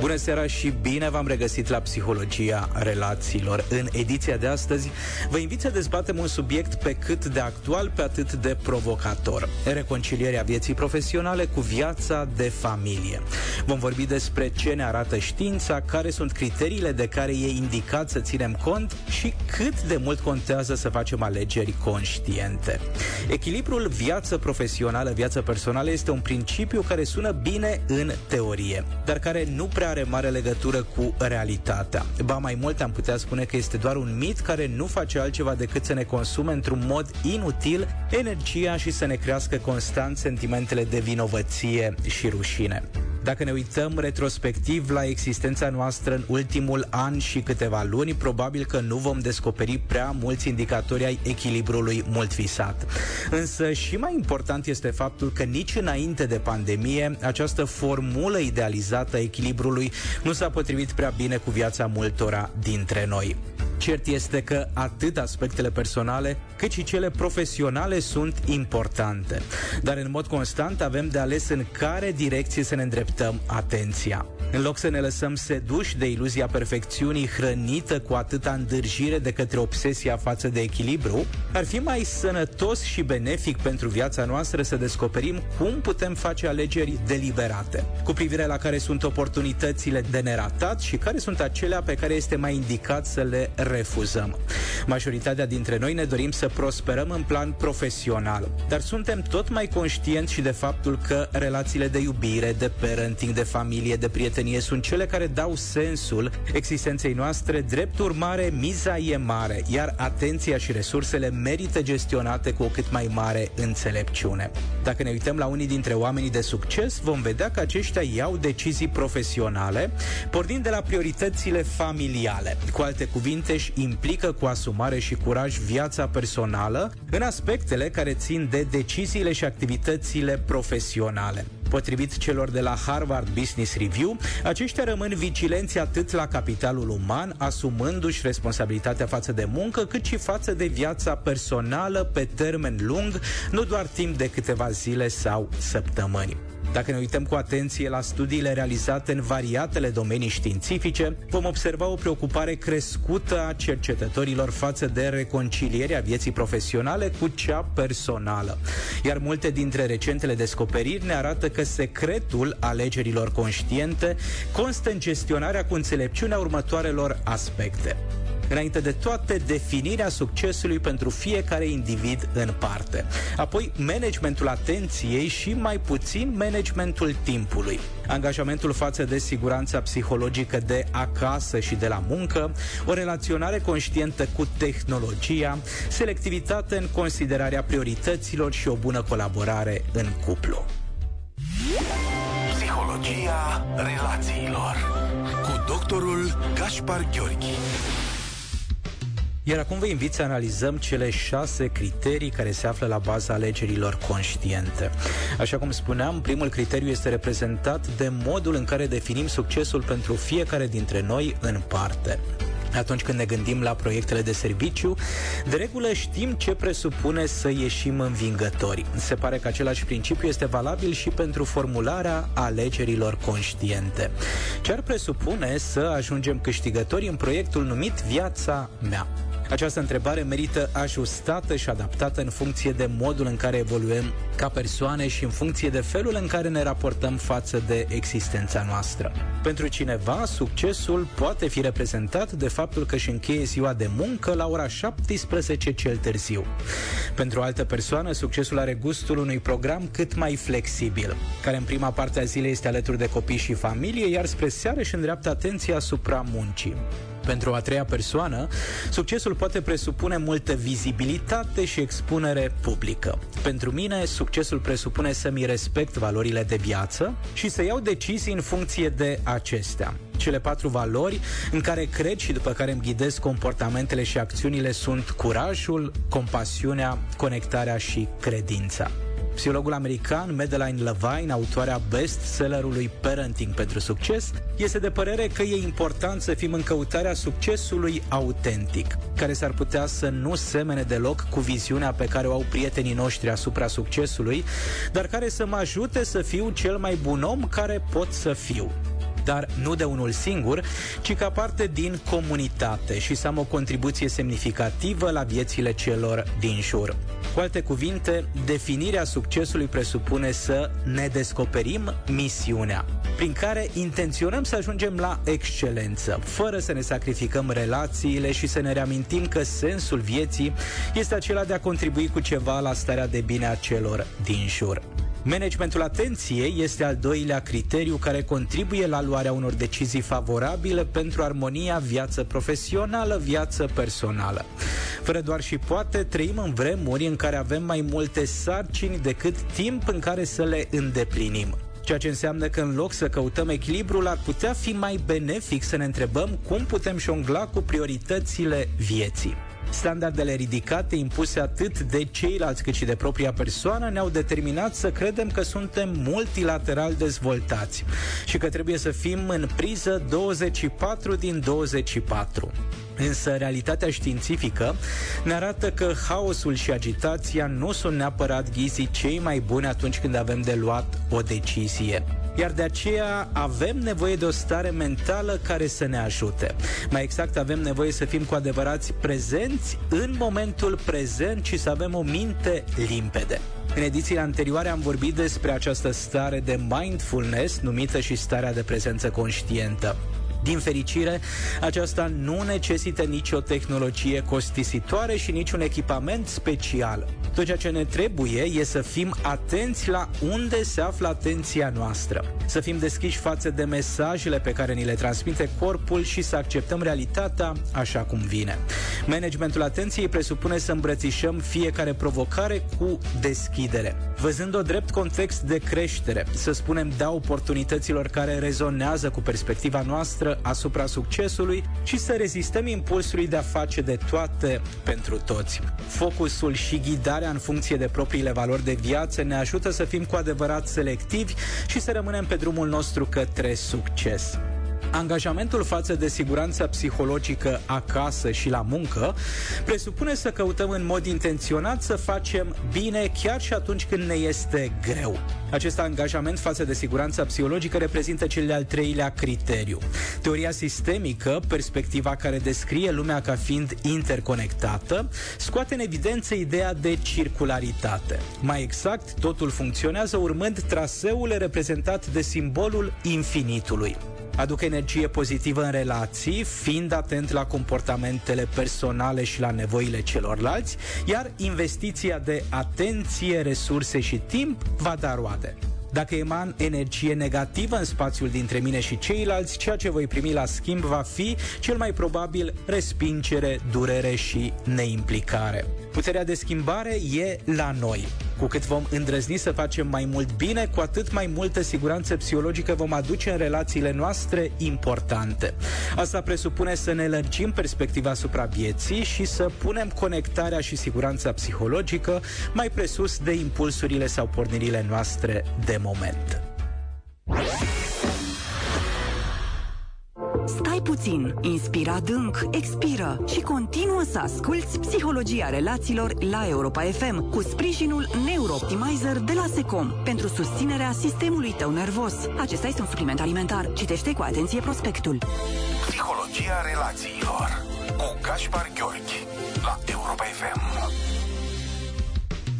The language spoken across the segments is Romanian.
Bună seara și bine v-am regăsit la Psihologia Relațiilor. În ediția de astăzi vă invit să dezbatem un subiect pe cât de actual, pe atât de provocator. Reconcilierea vieții profesionale cu viața de familie. Vom vorbi despre ce ne arată știința, care sunt criteriile de care e indicat să ținem cont și cât de mult contează să facem alegeri conștiente. Echilibrul viață profesională, viață personală este un principiu care sună bine în teorie, dar care nu prea are mare legătură cu realitatea. Ba mai mult am putea spune că este doar un mit care nu face altceva decât să ne consume într-un mod inutil energia și să ne crească constant sentimentele de vinovăție și rușine. Dacă ne uităm retrospectiv la existența noastră în ultimul an și câteva luni, probabil că nu vom descoperi prea mulți indicatori ai echilibrului mult visat. Însă și mai important este faptul că nici înainte de pandemie, această formulă idealizată a echilibrului nu s-a potrivit prea bine cu viața multora dintre noi. Cert este că atât aspectele personale cât și cele profesionale sunt importante. Dar în mod constant avem de ales în care direcție să ne îndreptăm atenția. În loc să ne lăsăm seduși de iluzia perfecțiunii hrănită cu atâta îndârjire de către obsesia față de echilibru, ar fi mai sănătos și benefic pentru viața noastră să descoperim cum putem face alegeri deliberate, cu privire la care sunt oportunitățile de neratat și care sunt acelea pe care este mai indicat să le refuzăm. Majoritatea dintre noi ne dorim să prosperăm în plan profesional, dar suntem tot mai conștienți și de faptul că relațiile de iubire, de parenting, de familie, de prietenie sunt cele care dau sensul existenței noastre. Drept urmare, miza e mare, iar atenția și resursele merită gestionate cu o cât mai mare înțelepciune. Dacă ne uităm la unii dintre oamenii de succes, vom vedea că aceștia iau decizii profesionale, pornind de la prioritățile familiale. Cu alte cuvinte, își implică cu asumare și curaj viața personală în aspectele care țin de deciziile și activitățile profesionale. Potrivit celor de la Harvard Business Review, aceștia rămân vigilenți atât la capitalul uman, asumându-și responsabilitatea față de muncă, cât și față de viața personală pe termen lung, nu doar timp de câteva zile sau săptămâni. Dacă ne uităm cu atenție la studiile realizate în variatele domenii științifice, vom observa o preocupare crescută a cercetătorilor față de reconcilierea vieții profesionale cu cea personală. Iar multe dintre recentele descoperiri ne arată că secretul alegerilor conștiente constă în gestionarea cu înțelepciunea următoarelor aspecte. Înainte de toate, definirea succesului pentru fiecare individ în parte. Apoi, managementul atenției și mai puțin managementul timpului. Angajamentul față de siguranța psihologică de acasă și de la muncă, o relaționare conștientă cu tehnologia, selectivitate în considerarea priorităților și o bună colaborare în cuplu. Psihologia relațiilor cu doctorul Gaspar Gheorghi. Iar acum vă invit să analizăm cele șase criterii care se află la baza alegerilor conștiente. Așa cum spuneam, primul criteriu este reprezentat de modul în care definim succesul pentru fiecare dintre noi în parte. Atunci când ne gândim la proiectele de serviciu, de regulă știm ce presupune să ieșim învingători. Se pare că același principiu este valabil și pentru formularea alegerilor conștiente. Ce ar presupune să ajungem câștigători în proiectul numit Viața mea? Această întrebare merită ajustată și adaptată în funcție de modul în care evoluăm ca persoane și în funcție de felul în care ne raportăm față de existența noastră. Pentru cineva, succesul poate fi reprezentat de faptul că își încheie ziua de muncă la ora 17 cel târziu. Pentru o altă persoană, succesul are gustul unui program cât mai flexibil, care în prima parte a zilei este alături de copii și familie, iar spre seară își îndreaptă atenția asupra muncii. Pentru a treia persoană, succesul poate presupune multă vizibilitate și expunere publică. Pentru mine, succesul presupune să-mi respect valorile de viață și să iau decizii în funcție de acestea. Cele patru valori în care cred și după care îmi ghidez comportamentele și acțiunile sunt curajul, compasiunea, conectarea și credința. Psihologul american Madeline Levine, autoarea bestsellerului Parenting pentru succes, este de părere că e important să fim în căutarea succesului autentic, care s-ar putea să nu semene deloc cu viziunea pe care o au prietenii noștri asupra succesului, dar care să mă ajute să fiu cel mai bun om care pot să fiu dar nu de unul singur, ci ca parte din comunitate și să am o contribuție semnificativă la viețile celor din jur. Cu alte cuvinte, definirea succesului presupune să ne descoperim misiunea, prin care intenționăm să ajungem la excelență, fără să ne sacrificăm relațiile și să ne reamintim că sensul vieții este acela de a contribui cu ceva la starea de bine a celor din jur. Managementul atenției este al doilea criteriu care contribuie la luarea unor decizii favorabile pentru armonia viață profesională, viață personală. Fără doar și poate, trăim în vremuri în care avem mai multe sarcini decât timp în care să le îndeplinim ceea ce înseamnă că în loc să căutăm echilibrul, ar putea fi mai benefic să ne întrebăm cum putem jongla cu prioritățile vieții. Standardele ridicate impuse atât de ceilalți cât și de propria persoană ne-au determinat să credem că suntem multilateral dezvoltați și că trebuie să fim în priză 24 din 24. Însă realitatea științifică ne arată că haosul și agitația nu sunt neapărat ghizii cei mai buni atunci când avem de luat o decizie iar de aceea avem nevoie de o stare mentală care să ne ajute. Mai exact, avem nevoie să fim cu adevărat prezenți în momentul prezent și să avem o minte limpede. În edițiile anterioare am vorbit despre această stare de mindfulness, numită și starea de prezență conștientă. Din fericire, aceasta nu necesită nicio tehnologie costisitoare și niciun echipament special. Tot ceea ce ne trebuie e să fim atenți la unde se află atenția noastră. Să fim deschiși față de mesajele pe care ni le transmite corpul și să acceptăm realitatea așa cum vine. Managementul atenției presupune să îmbrățișăm fiecare provocare cu deschidere. Văzând-o drept context de creștere, să spunem da oportunităților care rezonează cu perspectiva noastră asupra succesului și să rezistăm impulsului de a face de toate pentru toți. Focusul și ghidarea în funcție de propriile valori de viață ne ajută să fim cu adevărat selectivi și să rămânem pe drumul nostru către succes. Angajamentul față de siguranța psihologică acasă și la muncă presupune să căutăm în mod intenționat să facem bine chiar și atunci când ne este greu. Acest angajament față de siguranța psihologică reprezintă cel de-al treilea criteriu. Teoria sistemică, perspectiva care descrie lumea ca fiind interconectată, scoate în evidență ideea de circularitate. Mai exact, totul funcționează urmând traseul reprezentat de simbolul infinitului aduc energie pozitivă în relații, fiind atent la comportamentele personale și la nevoile celorlalți, iar investiția de atenție, resurse și timp va da roade. Dacă eman energie negativă în spațiul dintre mine și ceilalți, ceea ce voi primi la schimb va fi cel mai probabil respingere, durere și neimplicare. Puterea de schimbare e la noi. Cu cât vom îndrăzni să facem mai mult bine, cu atât mai multă siguranță psihologică vom aduce în relațiile noastre importante. Asta presupune să ne lărgim perspectiva asupra vieții și să punem conectarea și siguranța psihologică mai presus de impulsurile sau pornirile noastre de moment. Puțin, inspira adânc, expiră și continuă să asculți Psihologia Relațiilor la Europa FM cu sprijinul Neurooptimizer de la Secom pentru susținerea sistemului tău nervos. Acesta este un supliment alimentar. Citește cu atenție prospectul. Psihologia Relațiilor cu Gaspar Gheorghi la Europa FM.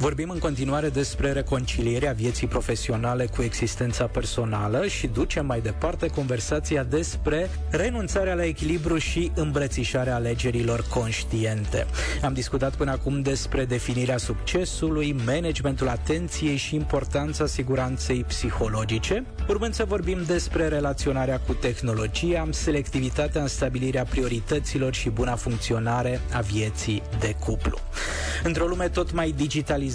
Vorbim în continuare despre reconcilierea vieții profesionale cu existența personală și ducem mai departe conversația despre renunțarea la echilibru și îmbrățișarea alegerilor conștiente. Am discutat până acum despre definirea succesului, managementul atenției și importanța siguranței psihologice, urmând să vorbim despre relaționarea cu tehnologia, selectivitatea în stabilirea priorităților și buna funcționare a vieții de cuplu. Într-o lume tot mai digitalizată,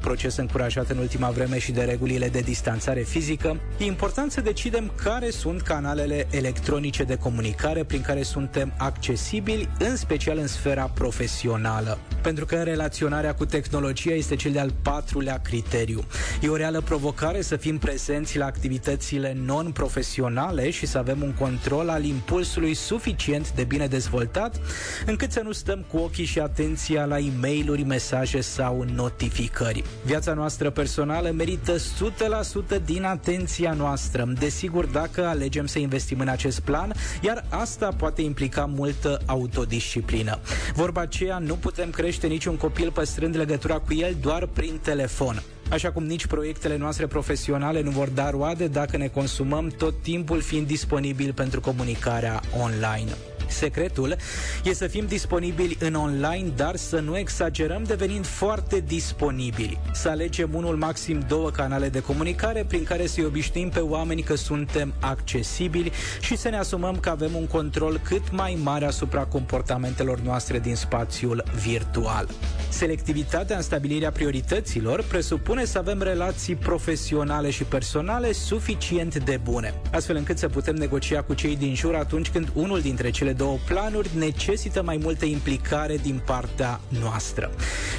proces încurajat în ultima vreme și de regulile de distanțare fizică, e important să decidem care sunt canalele electronice de comunicare prin care suntem accesibili, în special în sfera profesională. Pentru că relaționarea cu tehnologia este cel de-al patrulea criteriu. E o reală provocare să fim prezenți la activitățile non-profesionale și să avem un control al impulsului suficient de bine dezvoltat, încât să nu stăm cu ochii și atenția la e mail mesaje sau notificări. Viața noastră personală merită 100% din atenția noastră, desigur dacă alegem să investim în acest plan, iar asta poate implica multă autodisciplină. Vorba aceea, nu putem crește niciun copil păstrând legătura cu el doar prin telefon. Așa cum nici proiectele noastre profesionale nu vor da roade dacă ne consumăm tot timpul fiind disponibil pentru comunicarea online. Secretul e să fim disponibili în online, dar să nu exagerăm devenind foarte disponibili. Să alegem unul, maxim două canale de comunicare prin care să-i obișnuim pe oameni că suntem accesibili și să ne asumăm că avem un control cât mai mare asupra comportamentelor noastre din spațiul virtual. Selectivitatea în stabilirea priorităților presupune să avem relații profesionale și personale suficient de bune, astfel încât să putem negocia cu cei din jur atunci când unul dintre cele două planuri necesită mai multă implicare din partea noastră.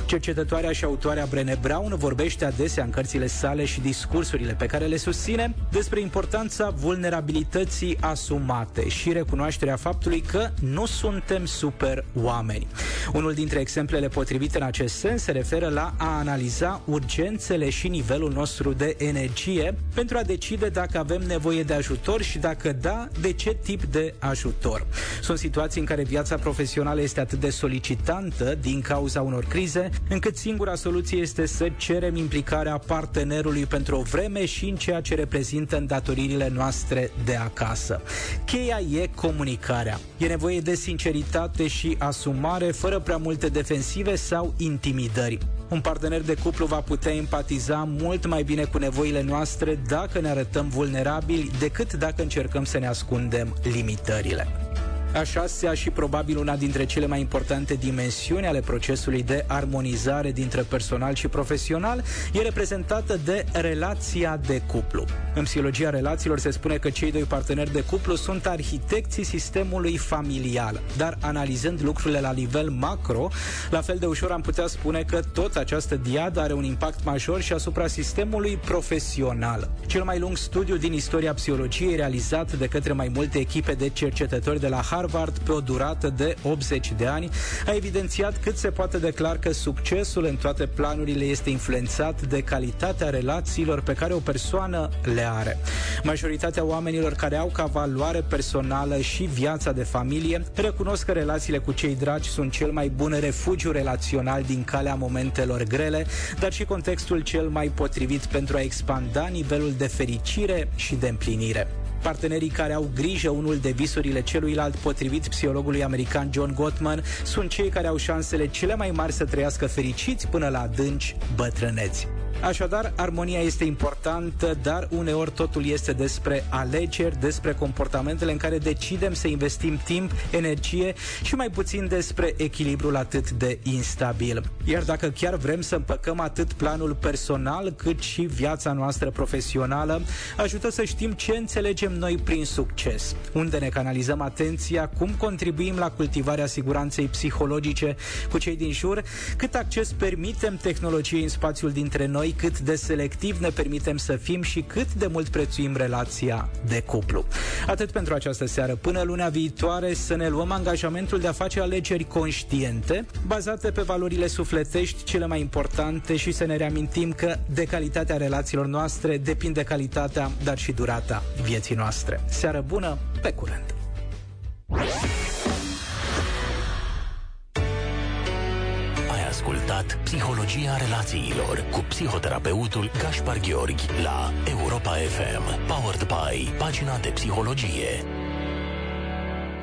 Cercetătoarea și autoarea Brené Brown vorbește adesea în cărțile sale și discursurile pe care le susține despre importanța vulnerabilității asumate și recunoașterea faptului că nu suntem super oameni. Unul dintre exemplele potrivite în acest sens se referă la a analiza urgențele și nivelul nostru de energie pentru a decide dacă avem nevoie de ajutor și dacă da, de ce tip de ajutor. Sunt situații în care viața profesională este atât de solicitantă din cauza unor crize, încât singura soluție este să cerem implicarea partenerului pentru o vreme și în ceea ce reprezintă îndatoririle noastre de acasă. Cheia e comunicarea. E nevoie de sinceritate și asumare, fără prea multe defensive sau intimidări. Un partener de cuplu va putea empatiza mult mai bine cu nevoile noastre dacă ne arătăm vulnerabili decât dacă încercăm să ne ascundem limitările. A șasea și probabil una dintre cele mai importante dimensiuni ale procesului de armonizare dintre personal și profesional e reprezentată de relația de cuplu. În psihologia relațiilor se spune că cei doi parteneri de cuplu sunt arhitecții sistemului familial, dar analizând lucrurile la nivel macro, la fel de ușor am putea spune că tot această diadă are un impact major și asupra sistemului profesional. Cel mai lung studiu din istoria psihologiei realizat de către mai multe echipe de cercetători de la Harvard Harvard pe o durată de 80 de ani, a evidențiat cât se poate declar că succesul în toate planurile este influențat de calitatea relațiilor pe care o persoană le are. Majoritatea oamenilor care au ca valoare personală și viața de familie recunosc că relațiile cu cei dragi sunt cel mai bun refugiu relațional din calea momentelor grele, dar și contextul cel mai potrivit pentru a expanda nivelul de fericire și de împlinire. Partenerii care au grijă unul de visurile celuilalt, potrivit psihologului american John Gottman, sunt cei care au șansele cele mai mari să trăiască fericiți până la adânci bătrâneți. Așadar, armonia este importantă, dar uneori totul este despre alegeri, despre comportamentele în care decidem să investim timp, energie și mai puțin despre echilibrul atât de instabil. Iar dacă chiar vrem să împăcăm atât planul personal cât și viața noastră profesională, ajută să știm ce înțelegem noi prin succes, unde ne canalizăm atenția, cum contribuim la cultivarea siguranței psihologice cu cei din jur, cât acces permitem tehnologiei în spațiul dintre noi noi cât de selectiv ne permitem să fim și cât de mult prețuim relația de cuplu. Atât pentru această seară. Până luna viitoare să ne luăm angajamentul de a face alegeri conștiente, bazate pe valorile sufletești cele mai importante și să ne reamintim că de calitatea relațiilor noastre depinde calitatea, dar și durata vieții noastre. Seară bună, pe curând! Ascultat Psihologia relațiilor cu psihoterapeutul Gaspar Gheorghi la Europa FM. Powered by pagina de psihologie.